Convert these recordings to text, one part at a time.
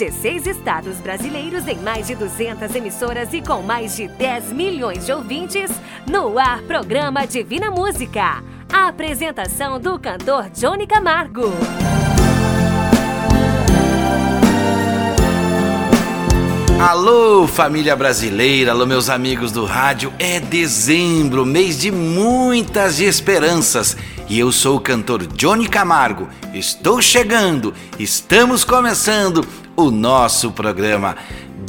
16 estados brasileiros em mais de 200 emissoras e com mais de 10 milhões de ouvintes, no ar programa Divina Música. A apresentação do cantor Johnny Camargo. Alô, família brasileira, alô, meus amigos do rádio. É dezembro, mês de muitas esperanças. E eu sou o cantor Johnny Camargo. Estou chegando, estamos começando o nosso programa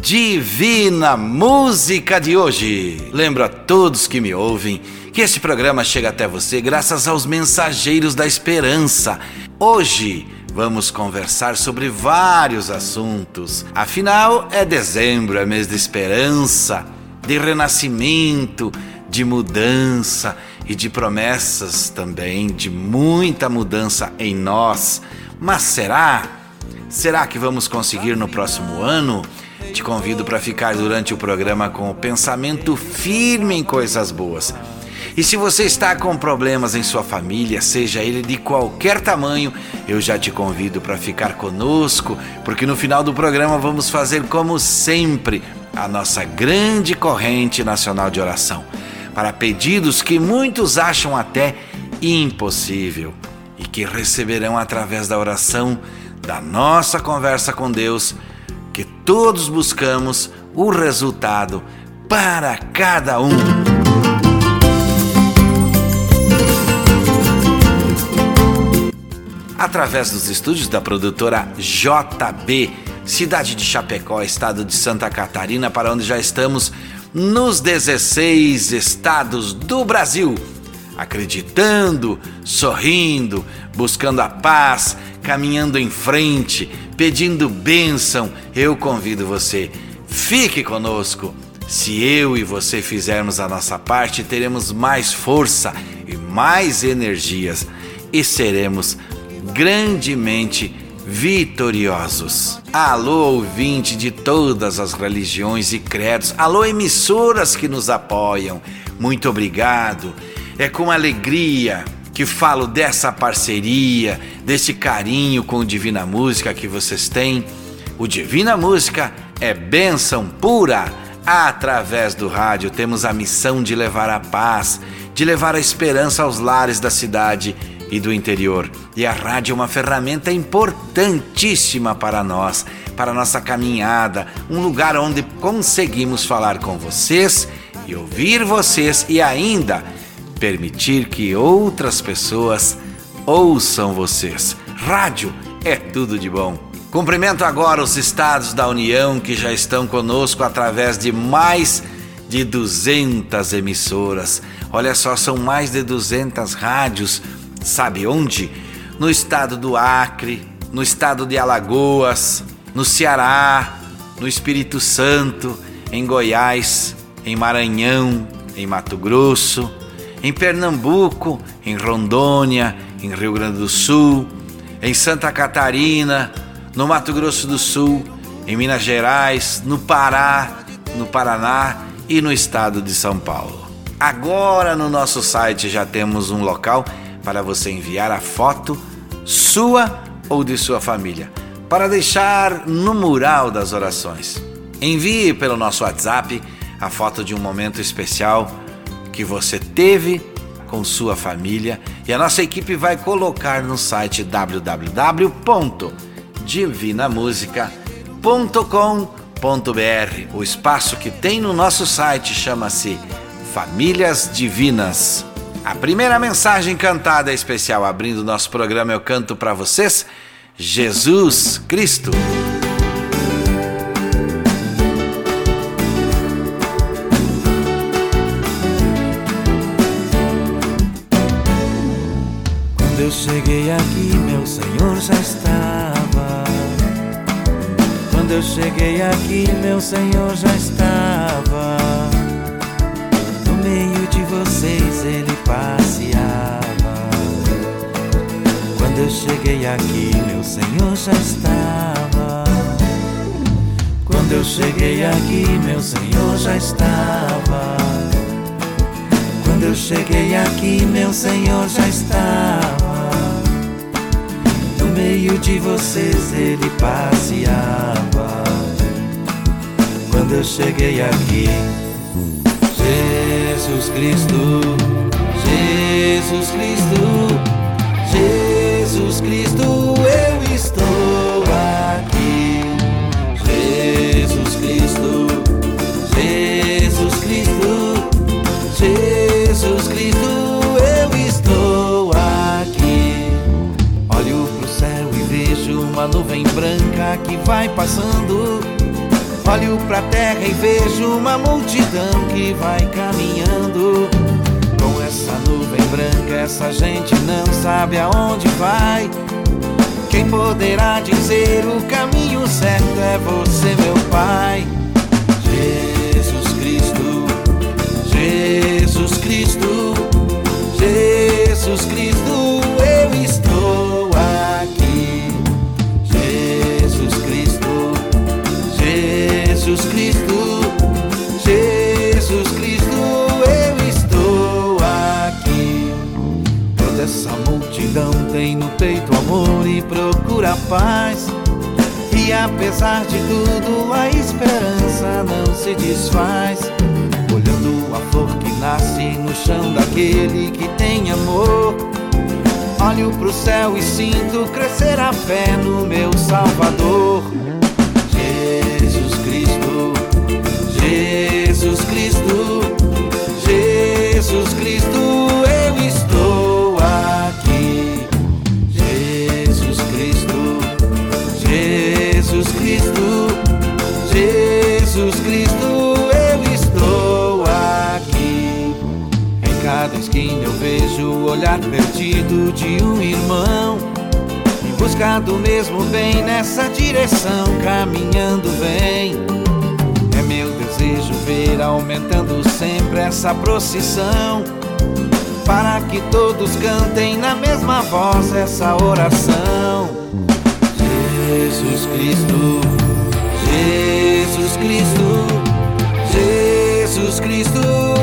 Divina Música de hoje. Lembro a todos que me ouvem que este programa chega até você graças aos mensageiros da esperança. Hoje, Vamos conversar sobre vários assuntos. Afinal, é dezembro, é mês de esperança, de renascimento, de mudança e de promessas também, de muita mudança em nós. Mas será? Será que vamos conseguir no próximo ano? Te convido para ficar durante o programa com o pensamento firme em coisas boas e se você está com problemas em sua família, seja ele de qualquer tamanho, eu já te convido para ficar conosco, porque no final do programa vamos fazer como sempre a nossa grande corrente nacional de oração para pedidos que muitos acham até impossível e que receberão através da oração da nossa conversa com Deus, que todos buscamos o resultado para cada um. através dos estúdios da produtora JB, cidade de Chapecó, estado de Santa Catarina, para onde já estamos nos 16 estados do Brasil, acreditando, sorrindo, buscando a paz, caminhando em frente, pedindo bênção. Eu convido você, fique conosco. Se eu e você fizermos a nossa parte, teremos mais força e mais energias e seremos grandemente vitoriosos. Alô, ouvinte de todas as religiões e credos, alô, emissoras que nos apoiam, muito obrigado. É com alegria que falo dessa parceria, desse carinho com o Divina Música que vocês têm. O Divina Música é bênção pura. Através do rádio temos a missão de levar a paz, de levar a esperança aos lares da cidade e do interior. E a rádio é uma ferramenta importantíssima para nós, para a nossa caminhada, um lugar onde conseguimos falar com vocês e ouvir vocês e ainda permitir que outras pessoas ouçam vocês. Rádio é tudo de bom. Cumprimento agora os estados da União que já estão conosco através de mais de 200 emissoras. Olha só, são mais de 200 rádios Sabe onde? No estado do Acre, no estado de Alagoas, no Ceará, no Espírito Santo, em Goiás, em Maranhão, em Mato Grosso, em Pernambuco, em Rondônia, em Rio Grande do Sul, em Santa Catarina, no Mato Grosso do Sul, em Minas Gerais, no Pará, no Paraná e no estado de São Paulo. Agora no nosso site já temos um local para você enviar a foto sua ou de sua família para deixar no mural das orações. Envie pelo nosso WhatsApp a foto de um momento especial que você teve com sua família e a nossa equipe vai colocar no site www.divinamusica.com.br. O espaço que tem no nosso site chama-se Famílias Divinas. A primeira mensagem cantada especial abrindo nosso programa eu canto para vocês, Jesus Cristo. Aqui, meu Senhor já estava. Quando eu cheguei aqui, meu Senhor já estava. No meio de vocês ele passeava. Quando eu cheguei aqui, meu Senhor já estava. Quando eu cheguei aqui, meu Senhor já estava. Quando eu cheguei aqui, meu Senhor já estava. Meio de vocês ele passeava. Quando eu cheguei aqui, Jesus Cristo, Jesus Cristo, Jesus Cristo, eu estou aqui. Jesus Cristo, uma nuvem branca que vai passando. Olho pra terra e vejo uma multidão que vai caminhando. Com essa nuvem branca, essa gente não sabe aonde vai. Quem poderá dizer o caminho certo é você, meu Pai. Jesus Cristo, Jesus Cristo, amor e procura paz. E apesar de tudo, a esperança não se desfaz. Olhando a flor que nasce no chão daquele que tem amor. Olho pro céu e sinto crescer a fé no meu Salvador. Olhar perdido de um irmão. Em busca do mesmo bem, nessa direção, caminhando vem. É meu desejo ver aumentando sempre essa procissão. Para que todos cantem na mesma voz essa oração. Jesus Cristo, Jesus Cristo, Jesus Cristo,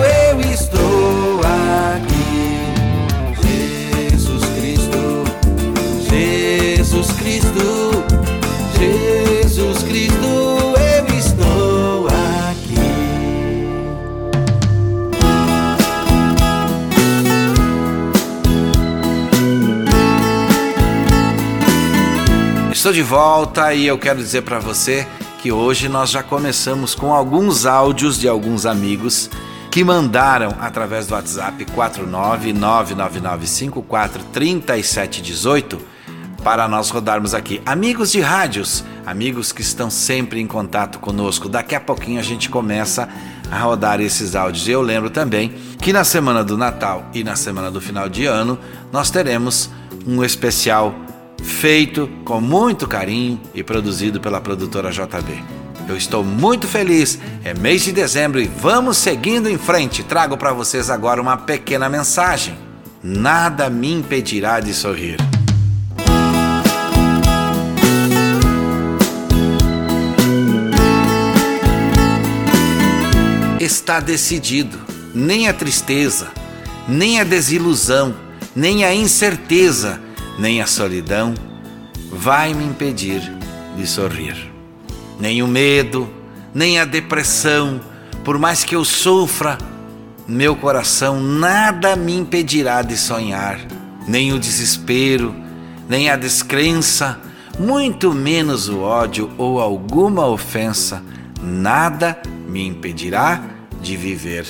Cristo, Jesus Cristo, eu estou aqui. Estou de volta e eu quero dizer para você que hoje nós já começamos com alguns áudios de alguns amigos que mandaram através do WhatsApp 49999543718 para nós rodarmos aqui. Amigos de rádios, amigos que estão sempre em contato conosco. Daqui a pouquinho a gente começa a rodar esses áudios. Eu lembro também que na semana do Natal e na semana do final de ano nós teremos um especial feito com muito carinho e produzido pela produtora JB. Eu estou muito feliz, é mês de dezembro e vamos seguindo em frente. Trago para vocês agora uma pequena mensagem. Nada me impedirá de sorrir. Está decidido, nem a tristeza, nem a desilusão, nem a incerteza nem a solidão vai me impedir de sorrir. Nem o medo, nem a depressão, por mais que eu sofra, meu coração nada me impedirá de sonhar. Nem o desespero, nem a descrença, muito menos o ódio ou alguma ofensa, nada me impedirá de viver.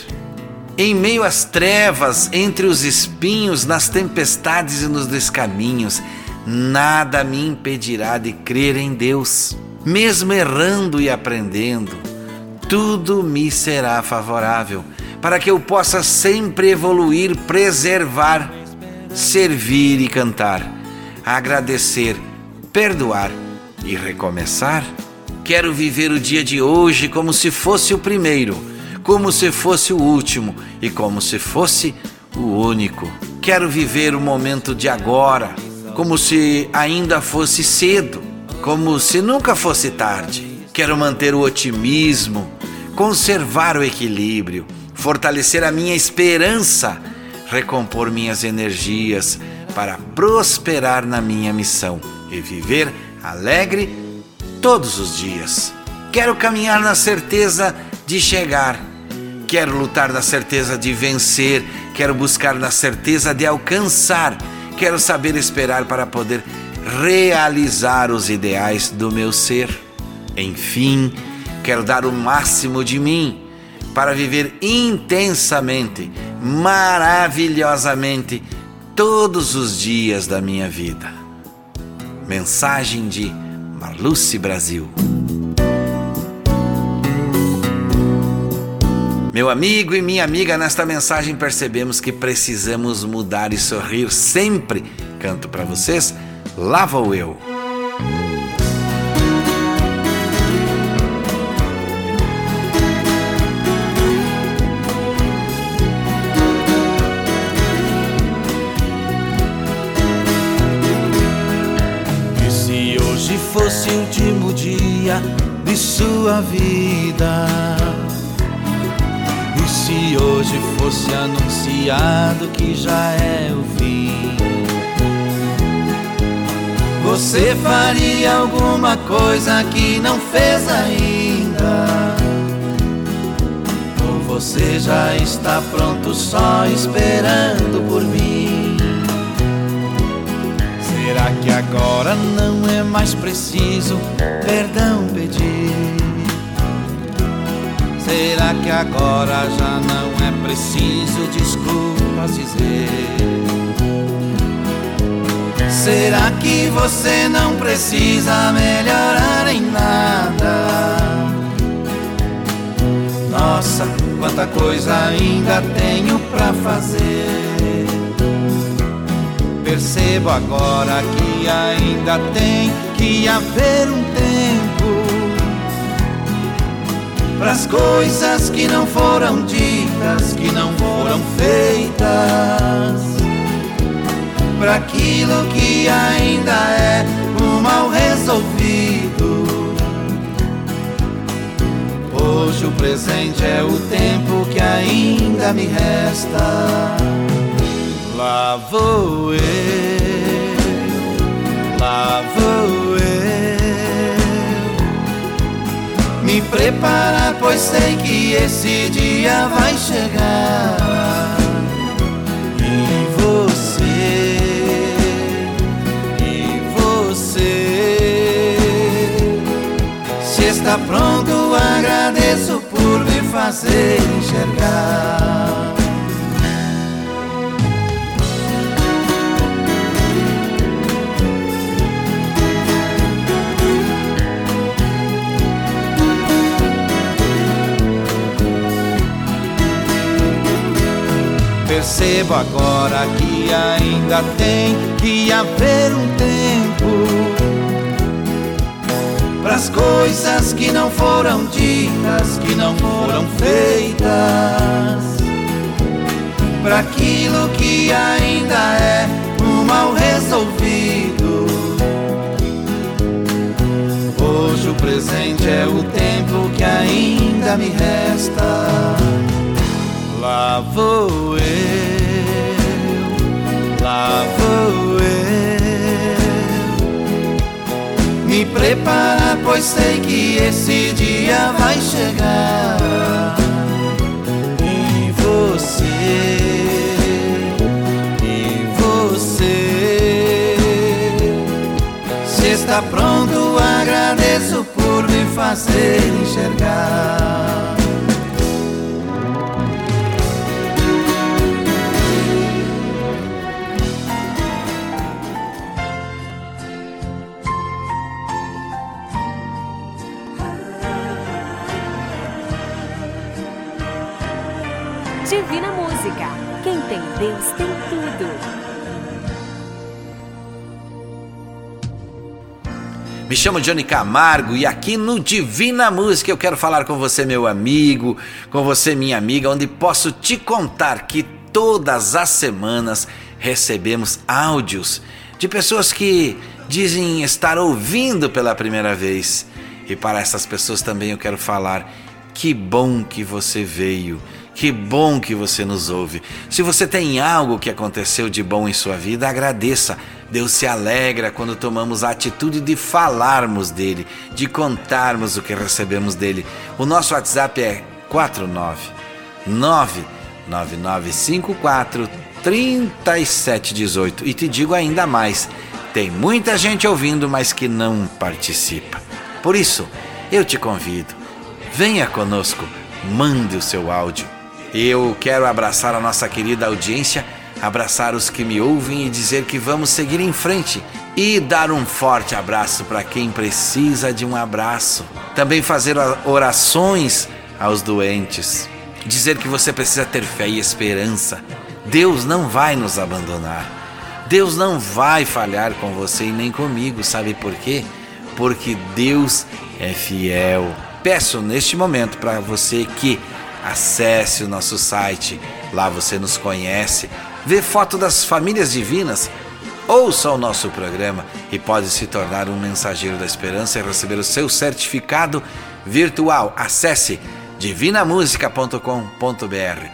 Em meio às trevas, entre os espinhos, nas tempestades e nos descaminhos, nada me impedirá de crer em Deus. Mesmo errando e aprendendo, tudo me será favorável, para que eu possa sempre evoluir, preservar, servir e cantar, agradecer, perdoar e recomeçar. Quero viver o dia de hoje como se fosse o primeiro como se fosse o último e como se fosse o único. Quero viver o momento de agora, como se ainda fosse cedo, como se nunca fosse tarde. Quero manter o otimismo, conservar o equilíbrio, fortalecer a minha esperança, recompor minhas energias para prosperar na minha missão. e viver alegre todos os dias. Quero caminhar na certeza de chegar. Quero lutar na certeza de vencer. Quero buscar na certeza de alcançar. Quero saber esperar para poder realizar os ideais do meu ser. Enfim, quero dar o máximo de mim para viver intensamente, maravilhosamente todos os dias da minha vida. Mensagem de Marluce Brasil. Meu amigo e minha amiga, nesta mensagem percebemos que precisamos mudar e sorrir sempre. Canto para vocês, lá vou eu. E se hoje fosse o último dia de sua vida? Se hoje fosse anunciado que já é o fim? Você faria alguma coisa que não fez ainda? Ou você já está pronto só esperando por mim? Será que agora não é mais preciso perdão pedir? Será que agora já não é preciso desculpas dizer? Será que você não precisa melhorar em nada? Nossa, quanta coisa ainda tenho pra fazer. Percebo agora que ainda tem que haver um tempo para as coisas que não foram ditas, que não foram feitas para aquilo que ainda é o mal resolvido. Hoje o presente é o tempo que ainda me resta. Lá vou eu, lá vou eu. Preparar, pois sei que esse dia vai chegar. E você, e você, se está pronto, agradeço por me fazer enxergar. Percebo agora que ainda tem que haver um tempo para as coisas que não foram ditas, que não foram feitas, para aquilo que ainda é o mal resolvido. Hoje o presente é o tempo que ainda me resta. Lá vou eu, lá vou eu. Me preparar, pois sei que esse dia vai chegar. E você, e você. Se está pronto, agradeço por me fazer enxergar. Me chamo Johnny Camargo e aqui no Divina Música eu quero falar com você, meu amigo, com você, minha amiga, onde posso te contar que todas as semanas recebemos áudios de pessoas que dizem estar ouvindo pela primeira vez. E para essas pessoas também eu quero falar: que bom que você veio, Que bom que você nos ouve. Se você tem algo que aconteceu de bom em sua vida, agradeça. Deus se alegra quando tomamos a atitude de falarmos dele, de contarmos o que recebemos dele. O nosso WhatsApp é 499 9954 3718. E te digo ainda mais: tem muita gente ouvindo, mas que não participa. Por isso, eu te convido, venha conosco, mande o seu áudio eu quero abraçar a nossa querida audiência, abraçar os que me ouvem e dizer que vamos seguir em frente e dar um forte abraço para quem precisa de um abraço. Também fazer orações aos doentes. Dizer que você precisa ter fé e esperança. Deus não vai nos abandonar. Deus não vai falhar com você e nem comigo, sabe por quê? Porque Deus é fiel. Peço neste momento para você que Acesse o nosso site, lá você nos conhece, vê foto das famílias divinas, ouça o nosso programa e pode se tornar um mensageiro da esperança e receber o seu certificado virtual. Acesse divinamusica.com.br.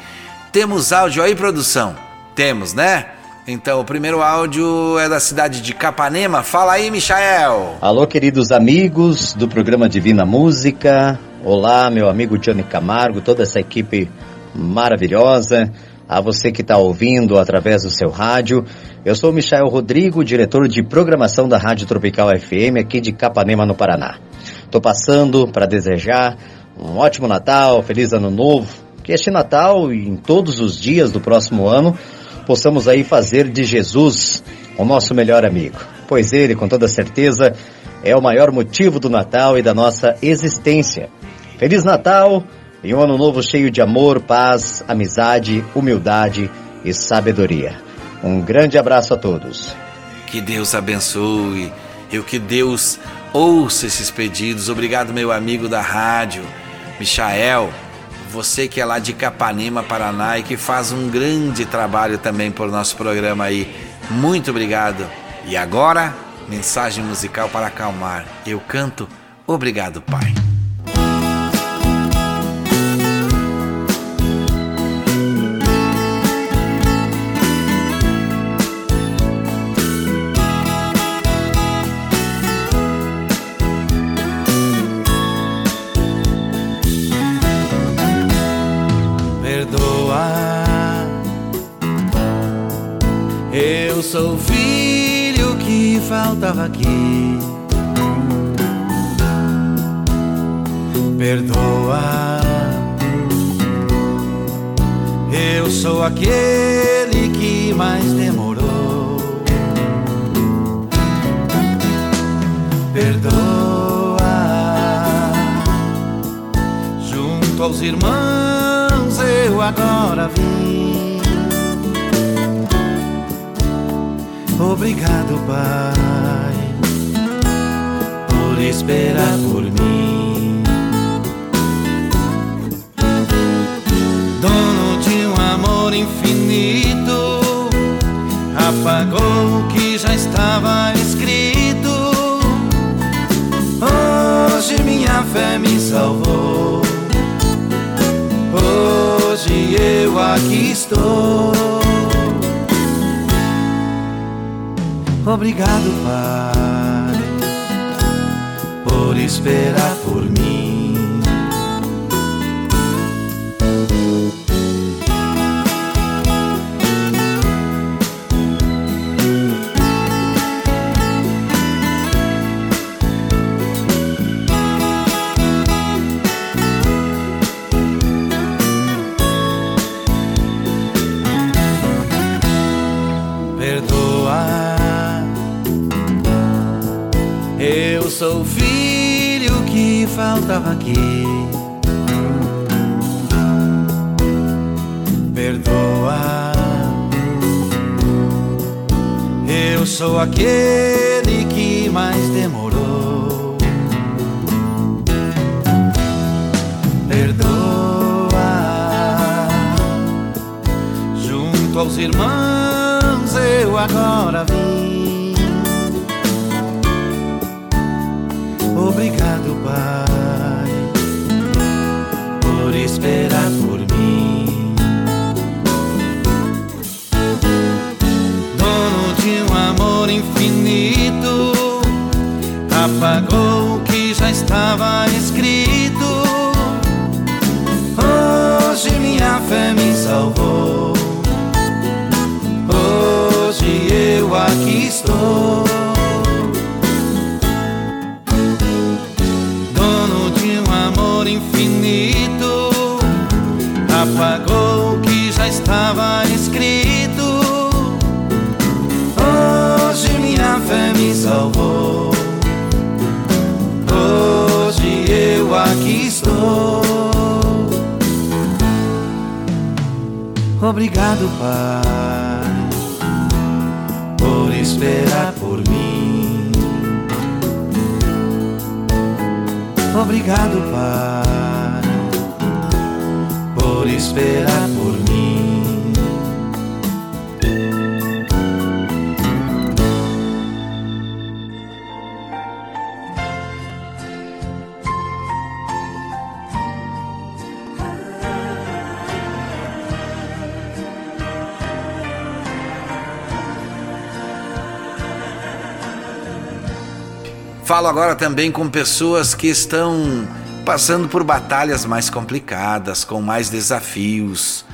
Temos áudio aí, produção? Temos, né? Então, o primeiro áudio é da cidade de Capanema. Fala aí, Michael. Alô, queridos amigos do programa Divina Música. Olá, meu amigo Johnny Camargo, toda essa equipe maravilhosa. A você que está ouvindo através do seu rádio. Eu sou Michael Rodrigo, diretor de programação da Rádio Tropical FM aqui de Capanema, no Paraná. Estou passando para desejar um ótimo Natal, feliz Ano Novo. Que este Natal e em todos os dias do próximo ano possamos aí fazer de Jesus o nosso melhor amigo. Pois ele, com toda certeza, é o maior motivo do Natal e da nossa existência. Feliz Natal e um ano novo cheio de amor, paz, amizade, humildade e sabedoria. Um grande abraço a todos. Que Deus abençoe e que Deus ouça esses pedidos. Obrigado, meu amigo da rádio, Michael. Você que é lá de Capanema, Paraná e que faz um grande trabalho também por nosso programa aí. Muito obrigado. E agora, mensagem musical para acalmar. Eu canto Obrigado, Pai. Sou filho que faltava aqui. Perdoa. Eu sou aquele que mais demorou. Perdoa. Junto aos irmãos eu agora Obrigado, Pai, por esperar por mim. Dono de um amor infinito, apagou o que já estava escrito. Hoje minha fé me salvou. Hoje eu aqui estou. Obrigado, Pai, por esperar por mim. Faltava aqui. Perdoa, eu sou aquele que mais demorou. Perdoa, junto aos irmãos eu agora vim. Obrigado, Pai esperar por mim. Dono de um amor infinito, apagou o que já estava escrito. Hoje minha fé me salvou. Hoje eu aqui estou. Apagou o que já estava escrito. Hoje minha fé me salvou. Hoje eu aqui estou. Obrigado, Pai, por esperar por mim. Obrigado, Pai, esperar por mim. Falo agora também com pessoas que estão passando por batalhas mais complicadas, com mais desafios.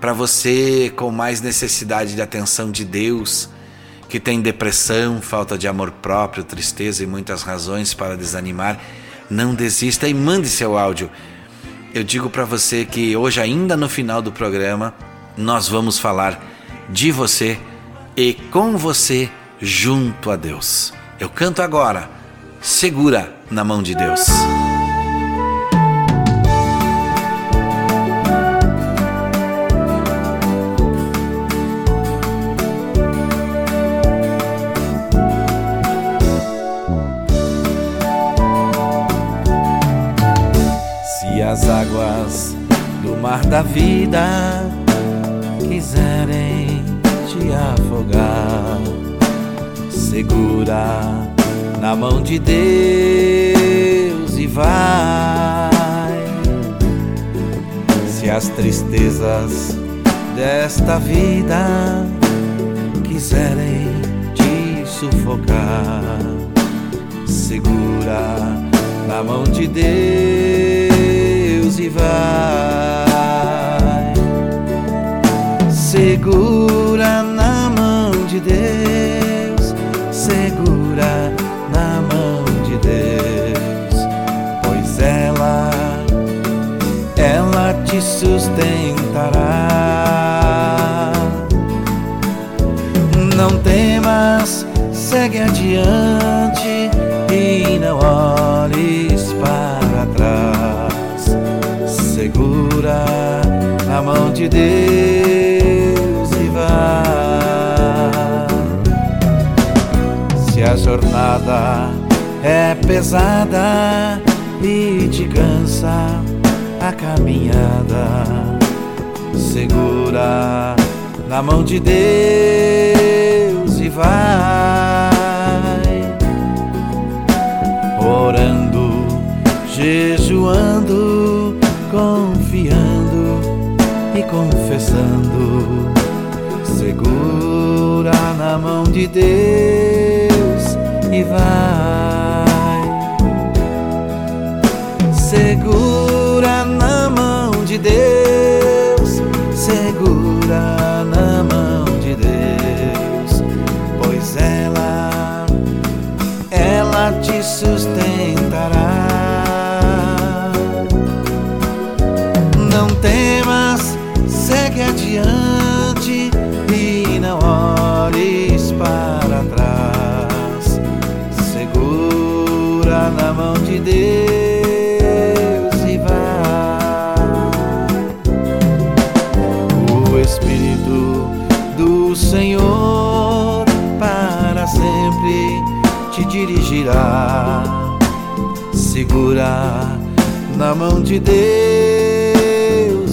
Para você com mais necessidade de atenção de Deus, que tem depressão, falta de amor próprio, tristeza e muitas razões para desanimar, não desista e mande seu áudio. Eu digo para você que hoje, ainda no final do programa, nós vamos falar de você e com você junto a Deus. Eu canto agora segura na mão de Deus. Da vida quiserem te afogar, segura na mão de Deus e vai. Se as tristezas desta vida quiserem te sufocar, segura na mão de Deus e vai. Segura na mão de Deus, segura na mão de Deus, pois ela, ela te sustentará. Não temas, segue adiante e não olhes para trás. Segura na mão de Deus é pesada e te cansa a caminhada, segura na mão de Deus e vai orando, jejuando, confiando e confessando. Segura na mão de Deus e vai. Segura na mão de Deus, segura na mão de Deus, pois ela, ela te sustentará. Não temas, segue adiante Deus e vai. O Espírito do Senhor para sempre te dirigirá. Segura na mão de Deus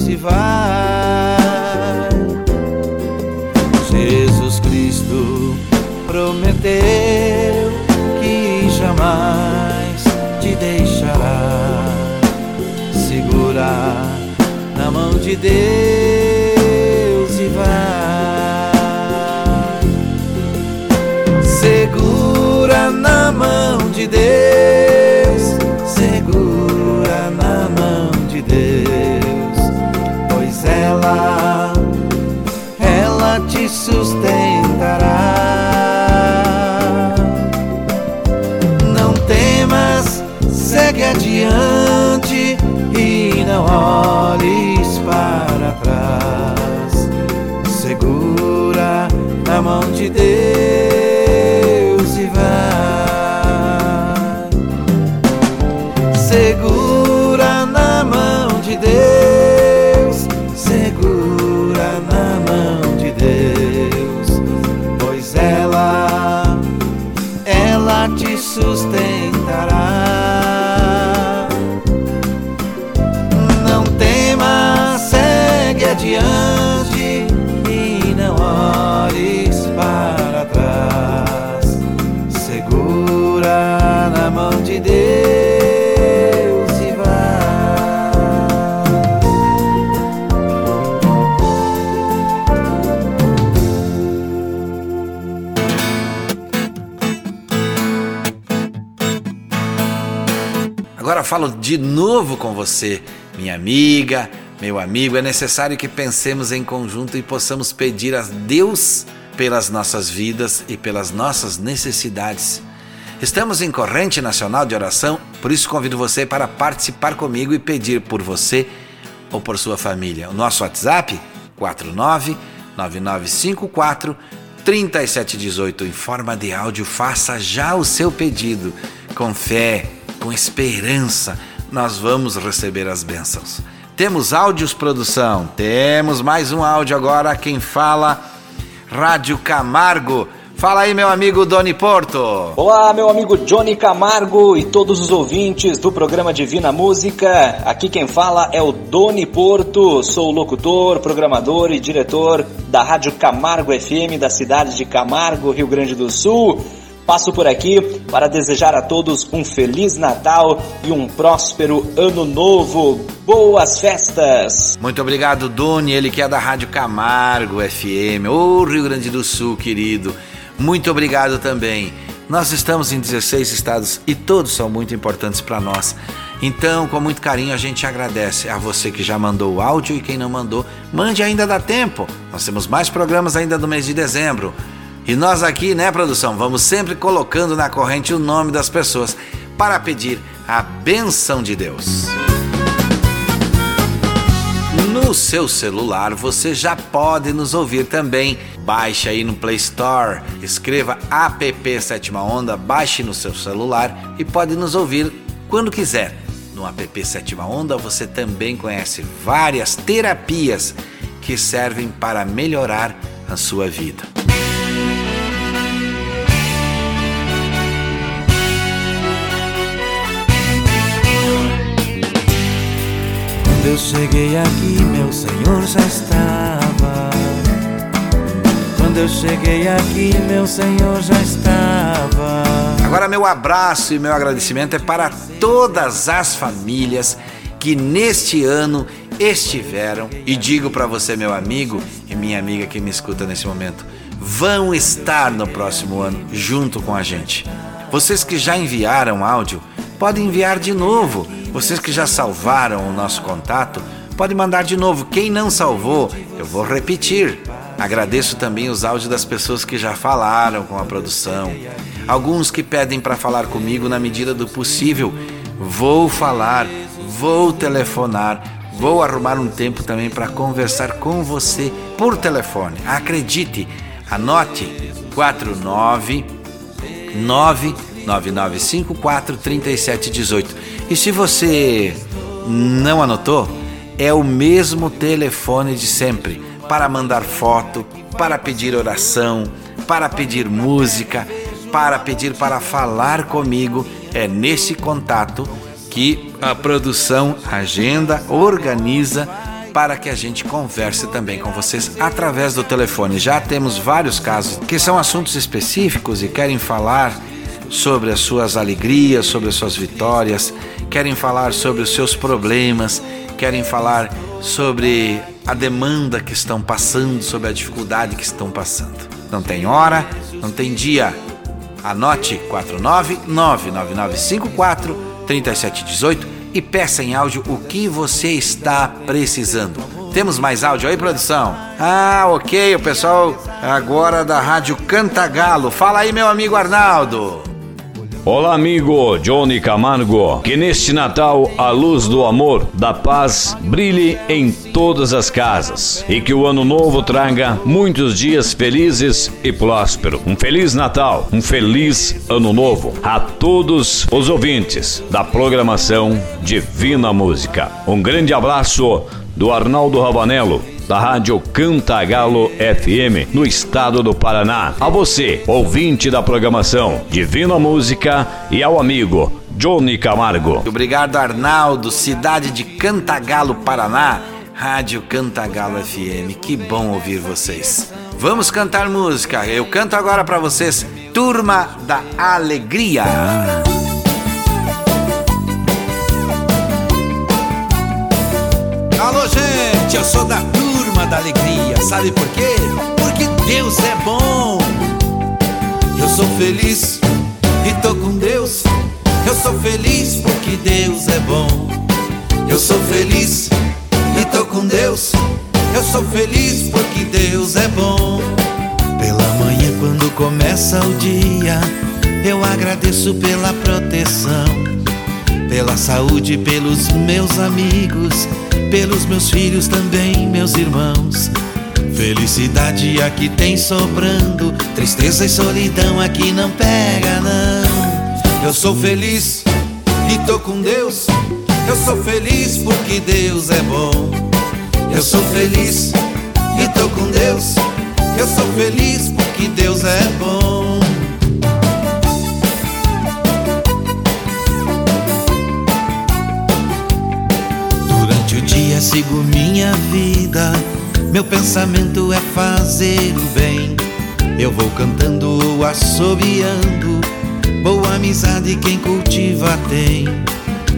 e vai. De Deus e vai. Segura na mão de Deus, sustentará. Falo de novo com você, minha amiga, meu amigo. É necessário que pensemos em conjunto e possamos pedir a Deus pelas nossas vidas e pelas nossas necessidades. Estamos em corrente nacional de oração, por isso convido você para participar comigo e pedir por você ou por sua família. O nosso WhatsApp 499954 3718 em forma de áudio. Faça já o seu pedido com fé, com esperança. Nós vamos receber as bênçãos. Temos áudios produção. Temos mais um áudio agora. Quem fala? Rádio Camargo. Fala aí, meu amigo Doni Porto. Olá, meu amigo Johnny Camargo e todos os ouvintes do programa Divina Música. Aqui quem fala é o Doni Porto. Sou locutor, programador e diretor da Rádio Camargo FM da cidade de Camargo, Rio Grande do Sul. Passo por aqui para desejar a todos um feliz Natal e um próspero ano novo. Boas festas! Muito obrigado, Doni, ele que é da Rádio Camargo FM, ô Rio Grande do Sul, querido. Muito obrigado também. Nós estamos em 16 estados e todos são muito importantes para nós. Então, com muito carinho, a gente agradece a você que já mandou o áudio e quem não mandou, mande ainda dá tempo. Nós temos mais programas ainda do mês de dezembro. E nós aqui, né, produção, vamos sempre colocando na corrente o nome das pessoas para pedir a benção de Deus. No seu celular você já pode nos ouvir também. Baixe aí no Play Store, escreva app Sétima Onda, baixe no seu celular e pode nos ouvir quando quiser. No app Sétima Onda você também conhece várias terapias que servem para melhorar a sua vida. Eu cheguei aqui, meu Senhor já estava. Quando eu cheguei aqui, meu Senhor já estava. Agora, meu abraço e meu agradecimento é para todas as famílias que neste ano estiveram, e digo para você, meu amigo e minha amiga que me escuta nesse momento, vão estar no próximo ano junto com a gente. Vocês que já enviaram áudio, podem enviar de novo. Vocês que já salvaram o nosso contato, podem mandar de novo. Quem não salvou, eu vou repetir. Agradeço também os áudios das pessoas que já falaram com a produção. Alguns que pedem para falar comigo na medida do possível. Vou falar, vou telefonar, vou arrumar um tempo também para conversar com você por telefone. Acredite, anote 49 99954 3718. E se você não anotou, é o mesmo telefone de sempre para mandar foto, para pedir oração, para pedir música, para pedir para falar comigo. É nesse contato que a produção agenda, organiza para que a gente converse também com vocês através do telefone. Já temos vários casos que são assuntos específicos e querem falar sobre as suas alegrias, sobre as suas vitórias, querem falar sobre os seus problemas, querem falar sobre a demanda que estão passando, sobre a dificuldade que estão passando. Não tem hora, não tem dia. Anote 49999543718 e peça em áudio o que você está precisando. Temos mais áudio aí, produção? Ah, ok, o pessoal agora da Rádio Cantagalo. Fala aí, meu amigo Arnaldo. Olá, amigo Johnny Camargo. Que neste Natal a luz do amor, da paz, brilhe em todas as casas e que o ano novo traga muitos dias felizes e prósperos. Um feliz Natal, um feliz ano novo a todos os ouvintes da programação Divina Música. Um grande abraço do Arnaldo Ravanello da Rádio Cantagalo FM, no estado do Paraná. A você, ouvinte da programação Divina Música e ao amigo Johnny Camargo. Obrigado, Arnaldo, cidade de Cantagalo, Paraná. Rádio Cantagalo FM, que bom ouvir vocês. Vamos cantar música. Eu canto agora para vocês, Turma da Alegria. Alô, gente, eu sou da da alegria. Sabe por quê? Porque Deus é bom. Eu sou feliz e tô com Deus. Eu sou feliz porque Deus é bom. Eu sou feliz e tô com Deus. Eu sou feliz porque Deus é bom. Pela manhã, quando começa o dia, eu agradeço pela proteção, pela saúde, pelos meus amigos pelos meus filhos também, meus irmãos. Felicidade aqui tem sobrando, tristeza e solidão aqui não pega, não. Eu sou feliz e tô com Deus. Eu sou feliz porque Deus é bom. Eu sou feliz e tô com Deus. Eu sou feliz porque Deus é bom. Dia sigo minha vida. Meu pensamento é fazer o bem. Eu vou cantando assobiando. Boa amizade quem cultiva tem.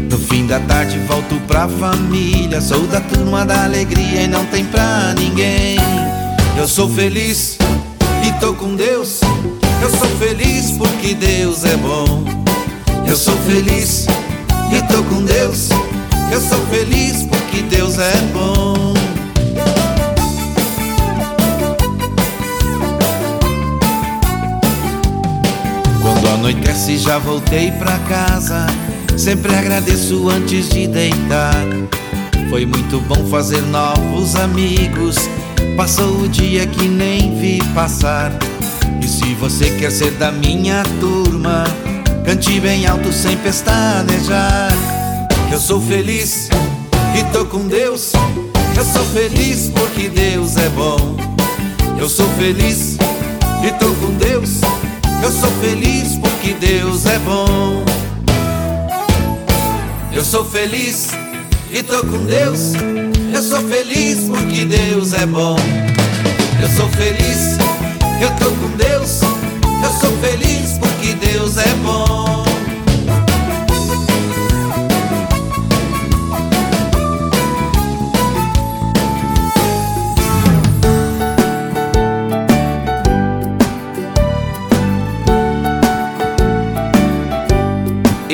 No fim da tarde volto pra família. Sou da turma da alegria e não tem pra ninguém. Eu sou feliz e tô com Deus. Eu sou feliz porque Deus é bom. Eu sou feliz e tô com Deus. Eu sou feliz porque Deus é bom. Quando anoitece já voltei pra casa. Sempre agradeço antes de deitar. Foi muito bom fazer novos amigos. Passou o dia que nem vi passar. E se você quer ser da minha turma, cante bem alto sem pestanejar. Eu sou feliz e tô com Deus. Eu sou feliz porque Deus é bom. Eu sou feliz e tô com Deus. Eu sou feliz porque Deus é bom. Eu sou feliz e tô com Deus. Eu sou feliz porque Deus é bom. Eu sou feliz, eu tô com Deus. Eu sou feliz porque Deus é bom.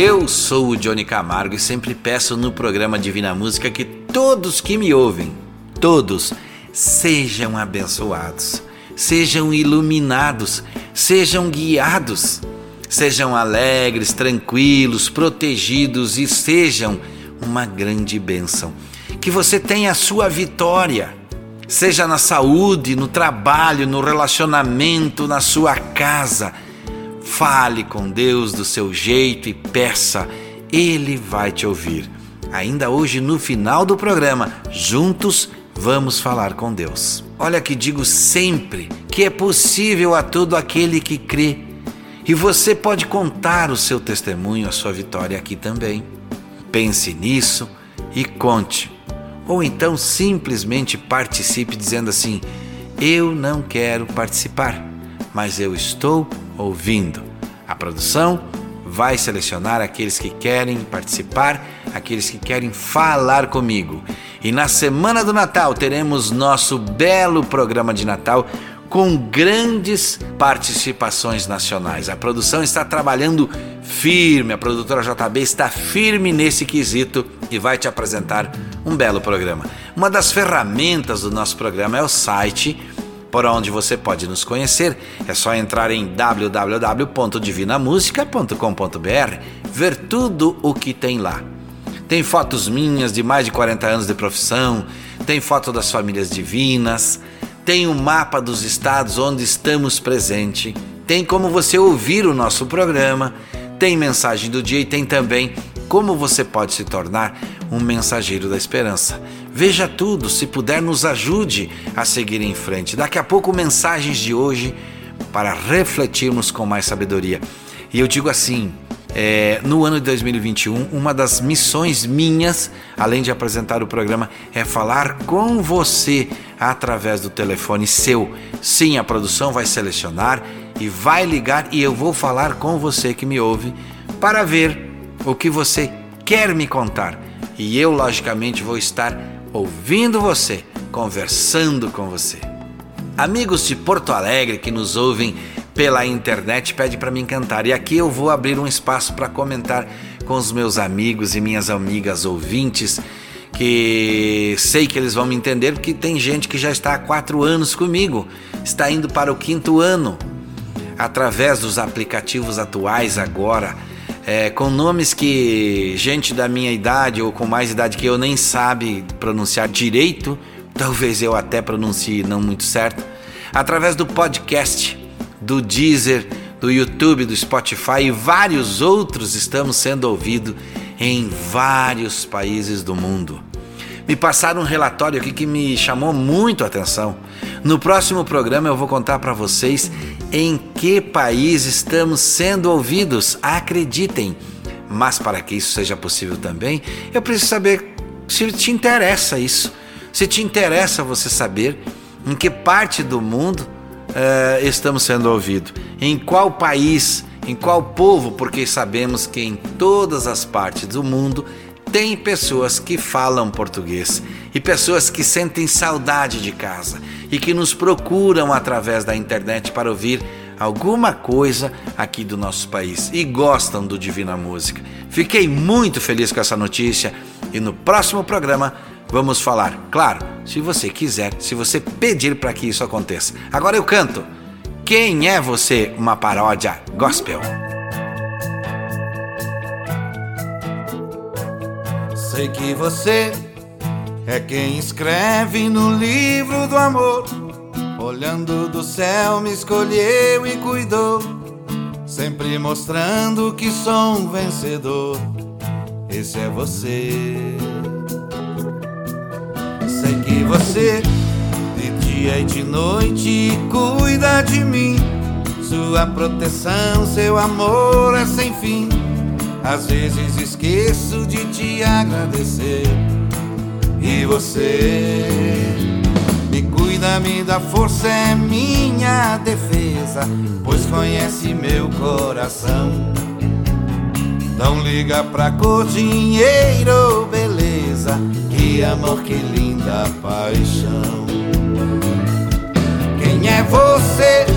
Eu sou o Johnny Camargo e sempre peço no programa Divina Música que todos que me ouvem, todos, sejam abençoados, sejam iluminados, sejam guiados, sejam alegres, tranquilos, protegidos e sejam uma grande bênção. Que você tenha a sua vitória, seja na saúde, no trabalho, no relacionamento, na sua casa Fale com Deus do seu jeito e peça, Ele vai te ouvir. Ainda hoje, no final do programa, juntos vamos falar com Deus. Olha que digo sempre que é possível a todo aquele que crê. E você pode contar o seu testemunho, a sua vitória aqui também. Pense nisso e conte. Ou então simplesmente participe dizendo assim: Eu não quero participar, mas eu estou ouvindo. A produção vai selecionar aqueles que querem participar, aqueles que querem falar comigo. E na semana do Natal teremos nosso belo programa de Natal com grandes participações nacionais. A produção está trabalhando firme, a produtora JB está firme nesse quesito e vai te apresentar um belo programa. Uma das ferramentas do nosso programa é o site por onde você pode nos conhecer. É só entrar em www.divinamusica.com.br, ver tudo o que tem lá. Tem fotos minhas de mais de 40 anos de profissão, tem foto das famílias divinas, tem o um mapa dos estados onde estamos presente, tem como você ouvir o nosso programa, tem mensagem do dia e tem também como você pode se tornar um mensageiro da esperança. Veja tudo, se puder, nos ajude a seguir em frente. Daqui a pouco, mensagens de hoje para refletirmos com mais sabedoria. E eu digo assim: é, no ano de 2021, uma das missões minhas, além de apresentar o programa, é falar com você através do telefone seu. Sim, a produção vai selecionar e vai ligar e eu vou falar com você que me ouve para ver o que você quer me contar. E eu, logicamente, vou estar ouvindo você, conversando com você. Amigos de Porto Alegre que nos ouvem pela internet pede para mim cantar. E aqui eu vou abrir um espaço para comentar com os meus amigos e minhas amigas ouvintes, que sei que eles vão me entender, porque tem gente que já está há quatro anos comigo, está indo para o quinto ano, através dos aplicativos atuais agora. É, com nomes que gente da minha idade ou com mais idade que eu nem sabe pronunciar direito, talvez eu até pronuncie não muito certo, através do podcast do Deezer, do YouTube, do Spotify e vários outros estamos sendo ouvidos em vários países do mundo. Me passaram um relatório aqui que me chamou muito a atenção. No próximo programa eu vou contar para vocês em que país estamos sendo ouvidos. Acreditem. Mas para que isso seja possível também, eu preciso saber se te interessa isso. Se te interessa você saber em que parte do mundo uh, estamos sendo ouvidos? Em qual país? Em qual povo? Porque sabemos que em todas as partes do mundo tem pessoas que falam português e pessoas que sentem saudade de casa e que nos procuram através da internet para ouvir alguma coisa aqui do nosso país e gostam do Divina Música. Fiquei muito feliz com essa notícia e no próximo programa vamos falar, claro, se você quiser, se você pedir para que isso aconteça. Agora eu canto. Quem é você? Uma paródia gospel. Sei que você é quem escreve no livro do amor. Olhando do céu, me escolheu e cuidou. Sempre mostrando que sou um vencedor. Esse é você sei que você de dia e de noite cuida de mim. Sua proteção, seu amor é sem fim. Às vezes esqueço de te agradecer. E você me cuida, me dá força, é minha defesa, pois conhece meu coração. Não liga pra cor, dinheiro, beleza que amor, que linda paixão. Quem é você?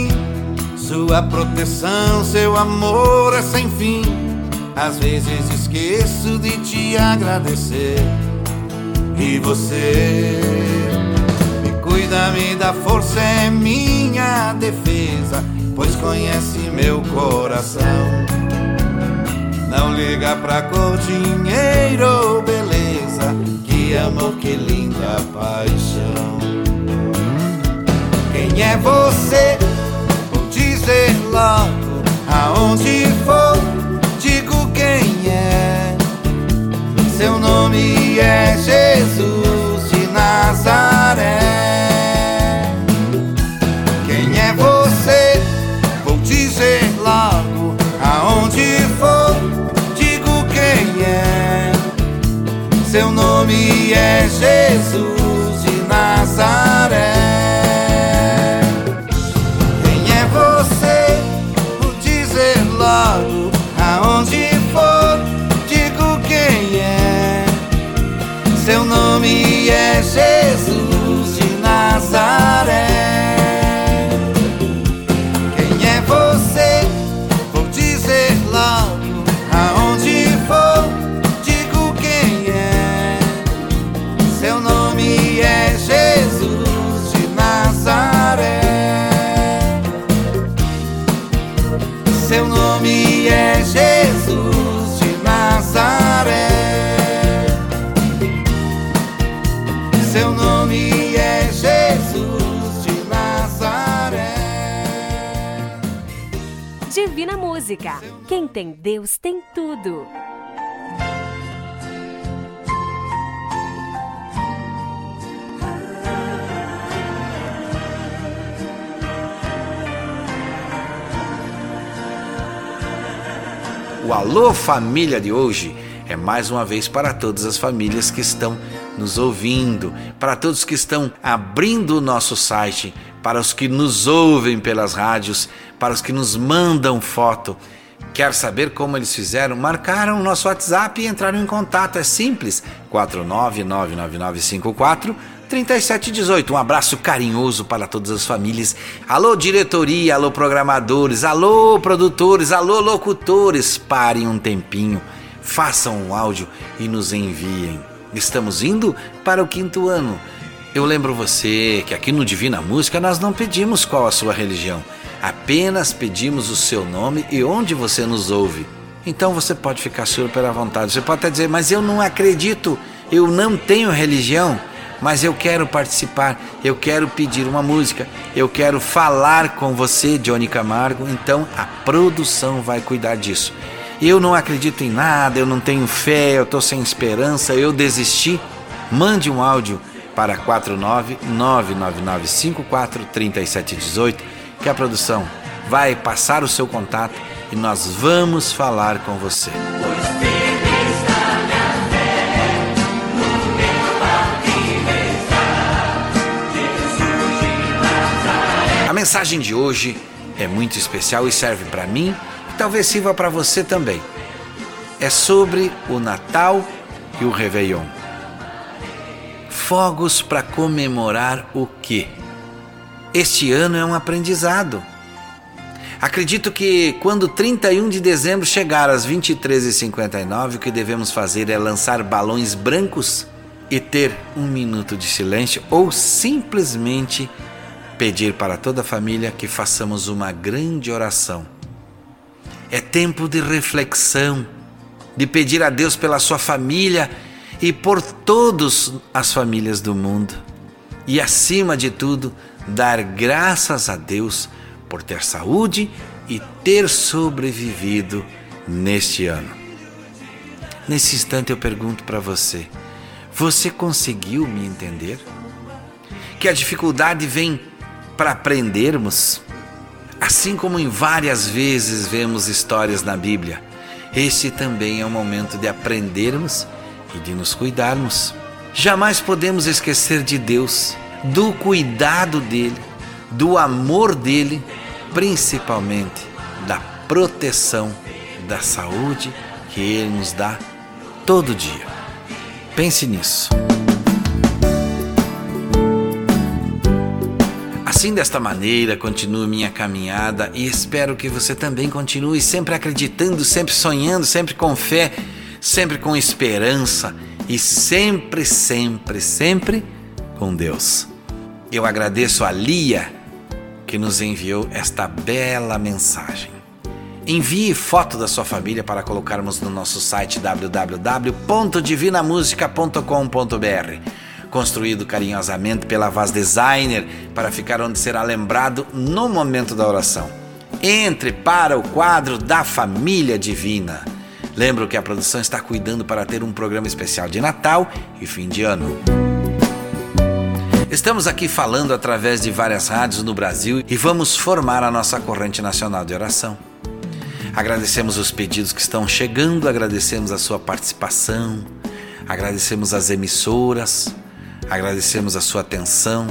Sua proteção, seu amor é sem fim. Às vezes esqueço de te agradecer. E você me cuida, me dá força, é minha defesa, pois conhece meu coração. Não liga pra cor, dinheiro, beleza que amor, que linda paixão. Quem é você? dizer logo aonde for. Digo quem é. Seu nome é Jesus de Nazaré. Quem é você? Vou dizer logo aonde for. Digo quem é. Seu nome é Jesus. Alô Família de hoje é mais uma vez para todas as famílias que estão nos ouvindo, para todos que estão abrindo o nosso site, para os que nos ouvem pelas rádios, para os que nos mandam foto. Quer saber como eles fizeram? Marcaram o nosso WhatsApp e entraram em contato. É simples: 4999954 3718. Um abraço carinhoso para todas as famílias. Alô, diretoria, alô, programadores, alô, produtores, alô, locutores. Parem um tempinho, façam um áudio e nos enviem. Estamos indo para o quinto ano. Eu lembro você que aqui no Divina Música nós não pedimos qual a sua religião, apenas pedimos o seu nome e onde você nos ouve. Então você pode ficar super à vontade. Você pode até dizer, mas eu não acredito, eu não tenho religião mas eu quero participar, eu quero pedir uma música, eu quero falar com você, Johnny Camargo, então a produção vai cuidar disso. Eu não acredito em nada, eu não tenho fé, eu estou sem esperança, eu desisti. Mande um áudio para 49999543718 que a produção vai passar o seu contato e nós vamos falar com você. Mensagem de hoje é muito especial e serve para mim e talvez sirva para você também. É sobre o Natal e o Réveillon. Fogos para comemorar o quê? Este ano é um aprendizado. Acredito que quando 31 de dezembro chegar às 23h59, o que devemos fazer é lançar balões brancos e ter um minuto de silêncio ou simplesmente pedir para toda a família que façamos uma grande oração. É tempo de reflexão, de pedir a Deus pela sua família e por todas as famílias do mundo. E acima de tudo, dar graças a Deus por ter saúde e ter sobrevivido neste ano. Nesse instante eu pergunto para você: você conseguiu me entender? Que a dificuldade vem para aprendermos. Assim como em várias vezes vemos histórias na Bíblia, este também é o momento de aprendermos e de nos cuidarmos. Jamais podemos esquecer de Deus, do cuidado dele, do amor dele, principalmente da proteção, da saúde que ele nos dá todo dia. Pense nisso. Assim, desta maneira, continuo minha caminhada e espero que você também continue sempre acreditando, sempre sonhando, sempre com fé, sempre com esperança e sempre, sempre, sempre com Deus. Eu agradeço a Lia que nos enviou esta bela mensagem. Envie foto da sua família para colocarmos no nosso site www.divinamusica.com.br construído carinhosamente pela Vaz Designer para ficar onde será lembrado no momento da oração. Entre para o quadro da Família Divina. Lembro que a produção está cuidando para ter um programa especial de Natal e fim de ano. Estamos aqui falando através de várias rádios no Brasil e vamos formar a nossa corrente nacional de oração. Agradecemos os pedidos que estão chegando, agradecemos a sua participação, agradecemos as emissoras, Agradecemos a sua atenção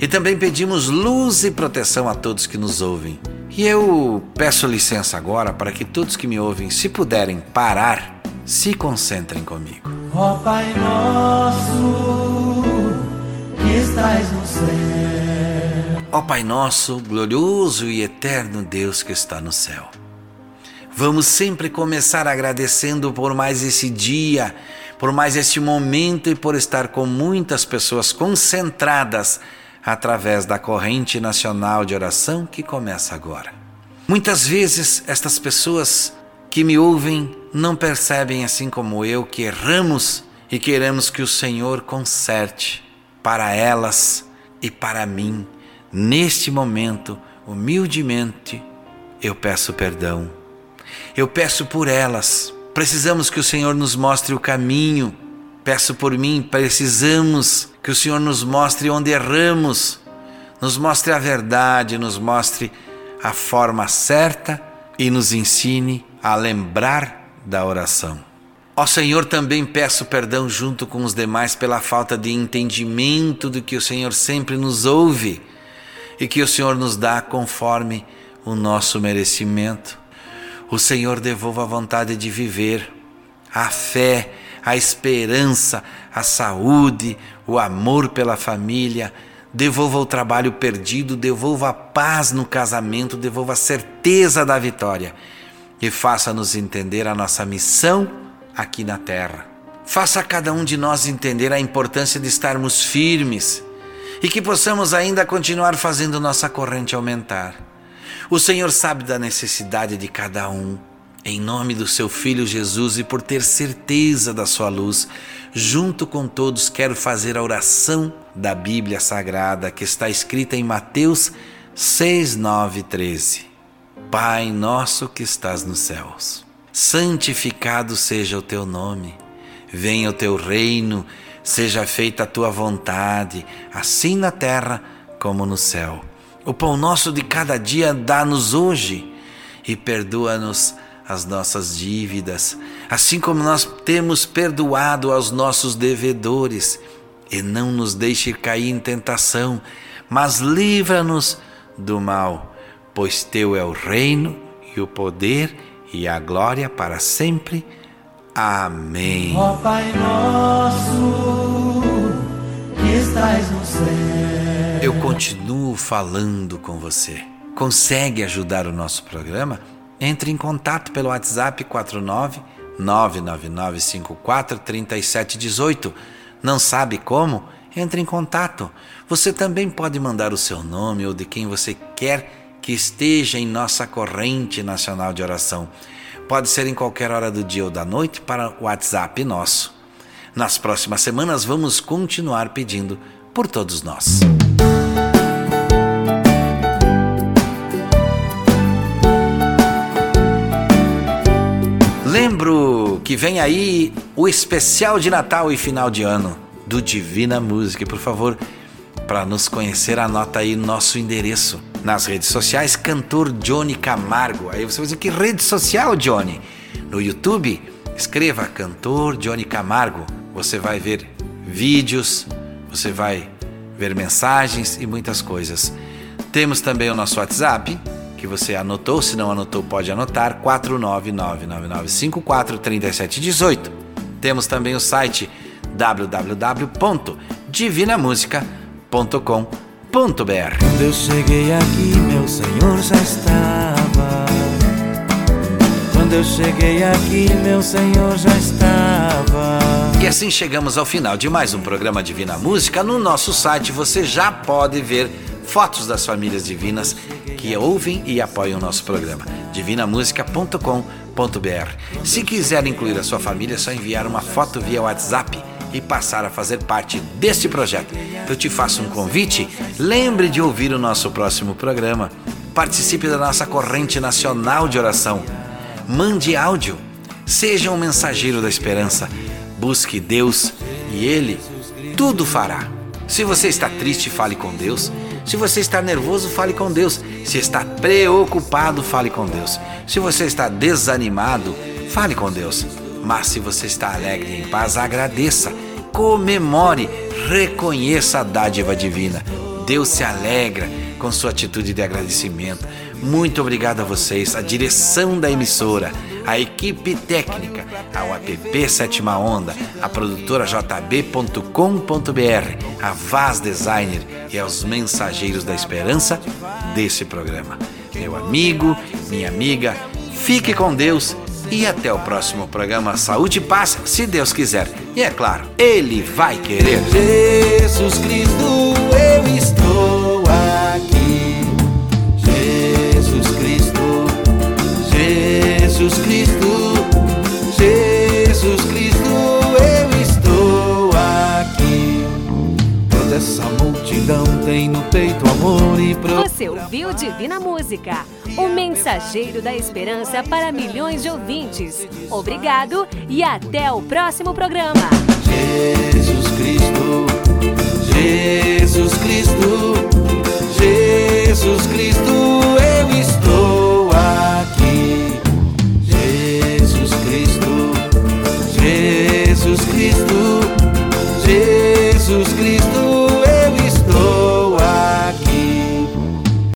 e também pedimos luz e proteção a todos que nos ouvem. E eu peço licença agora para que todos que me ouvem, se puderem parar, se concentrem comigo. Ó oh, Pai nosso, que estás no céu. Ó oh, Pai nosso, glorioso e eterno Deus que está no céu. Vamos sempre começar agradecendo por mais esse dia, por mais este momento e por estar com muitas pessoas concentradas através da corrente nacional de oração que começa agora. Muitas vezes estas pessoas que me ouvem não percebem, assim como eu, que erramos e queremos que o Senhor conserte para elas e para mim, neste momento, humildemente, eu peço perdão. Eu peço por elas. Precisamos que o Senhor nos mostre o caminho. Peço por mim, precisamos que o Senhor nos mostre onde erramos, nos mostre a verdade, nos mostre a forma certa e nos ensine a lembrar da oração. Ó Senhor, também peço perdão junto com os demais pela falta de entendimento do que o Senhor sempre nos ouve e que o Senhor nos dá conforme o nosso merecimento. O Senhor devolva a vontade de viver, a fé, a esperança, a saúde, o amor pela família. Devolva o trabalho perdido, devolva a paz no casamento, devolva a certeza da vitória e faça-nos entender a nossa missão aqui na terra. Faça cada um de nós entender a importância de estarmos firmes e que possamos ainda continuar fazendo nossa corrente aumentar. O Senhor sabe da necessidade de cada um. Em nome do seu Filho Jesus e por ter certeza da sua luz, junto com todos quero fazer a oração da Bíblia Sagrada que está escrita em Mateus 6, 9 13. Pai nosso que estás nos céus santificado seja o teu nome, venha o teu reino, seja feita a tua vontade, assim na terra como no céu. O pão nosso de cada dia dá-nos hoje e perdoa-nos as nossas dívidas, assim como nós temos perdoado aos nossos devedores, e não nos deixe cair em tentação, mas livra-nos do mal, pois teu é o reino e o poder e a glória para sempre. Amém. Ó Pai nosso, que estais no céu. Continuo falando com você. Consegue ajudar o nosso programa? Entre em contato pelo WhatsApp 49 99954 3718. Não sabe como? Entre em contato. Você também pode mandar o seu nome ou de quem você quer que esteja em nossa corrente nacional de oração. Pode ser em qualquer hora do dia ou da noite para o WhatsApp nosso. Nas próximas semanas vamos continuar pedindo por todos nós. Lembro que vem aí o especial de Natal e final de ano do Divina Música. Por favor, para nos conhecer, anota aí nosso endereço nas redes sociais, cantor Johnny Camargo. Aí você vai dizer que rede social, Johnny? No YouTube, escreva cantor Johnny Camargo. Você vai ver vídeos, você vai ver mensagens e muitas coisas. Temos também o nosso WhatsApp, que você anotou, se não anotou, pode anotar, 49999543718. Temos também o site www.divinamusica.com.br quando eu cheguei aqui, meu Senhor já estava. Quando eu cheguei aqui, meu Senhor já estava. E assim chegamos ao final de mais um programa Divina Música. No nosso site você já pode ver fotos das famílias divinas que ouvem e apoiam o nosso programa. divinamusica.com.br. Se quiser incluir a sua família, é só enviar uma foto via WhatsApp e passar a fazer parte deste projeto. Eu te faço um convite, lembre de ouvir o nosso próximo programa. Participe da nossa corrente nacional de oração. Mande áudio. Seja um mensageiro da esperança. Busque Deus e Ele tudo fará. Se você está triste, fale com Deus. Se você está nervoso, fale com Deus. Se está preocupado, fale com Deus. Se você está desanimado, fale com Deus. Mas se você está alegre e em paz, agradeça, comemore, reconheça a dádiva divina. Deus se alegra com sua atitude de agradecimento. Muito obrigado a vocês, a direção da emissora, a equipe técnica, ao app Sétima Onda, a produtora jb.com.br, a Vaz Designer e aos mensageiros da esperança desse programa. Meu amigo, minha amiga, fique com Deus e até o próximo programa Saúde e Paz, se Deus quiser. E é claro, Ele vai querer. Jesus Cristo, Jesus Cristo, Jesus Cristo, eu estou aqui. Toda essa multidão tem no peito amor e pro... Você ouviu Divina Música, o mensageiro da esperança para milhões de ouvintes. Obrigado e até o próximo programa. Jesus Cristo, Jesus Cristo, Jesus Cristo, Jesus Cristo.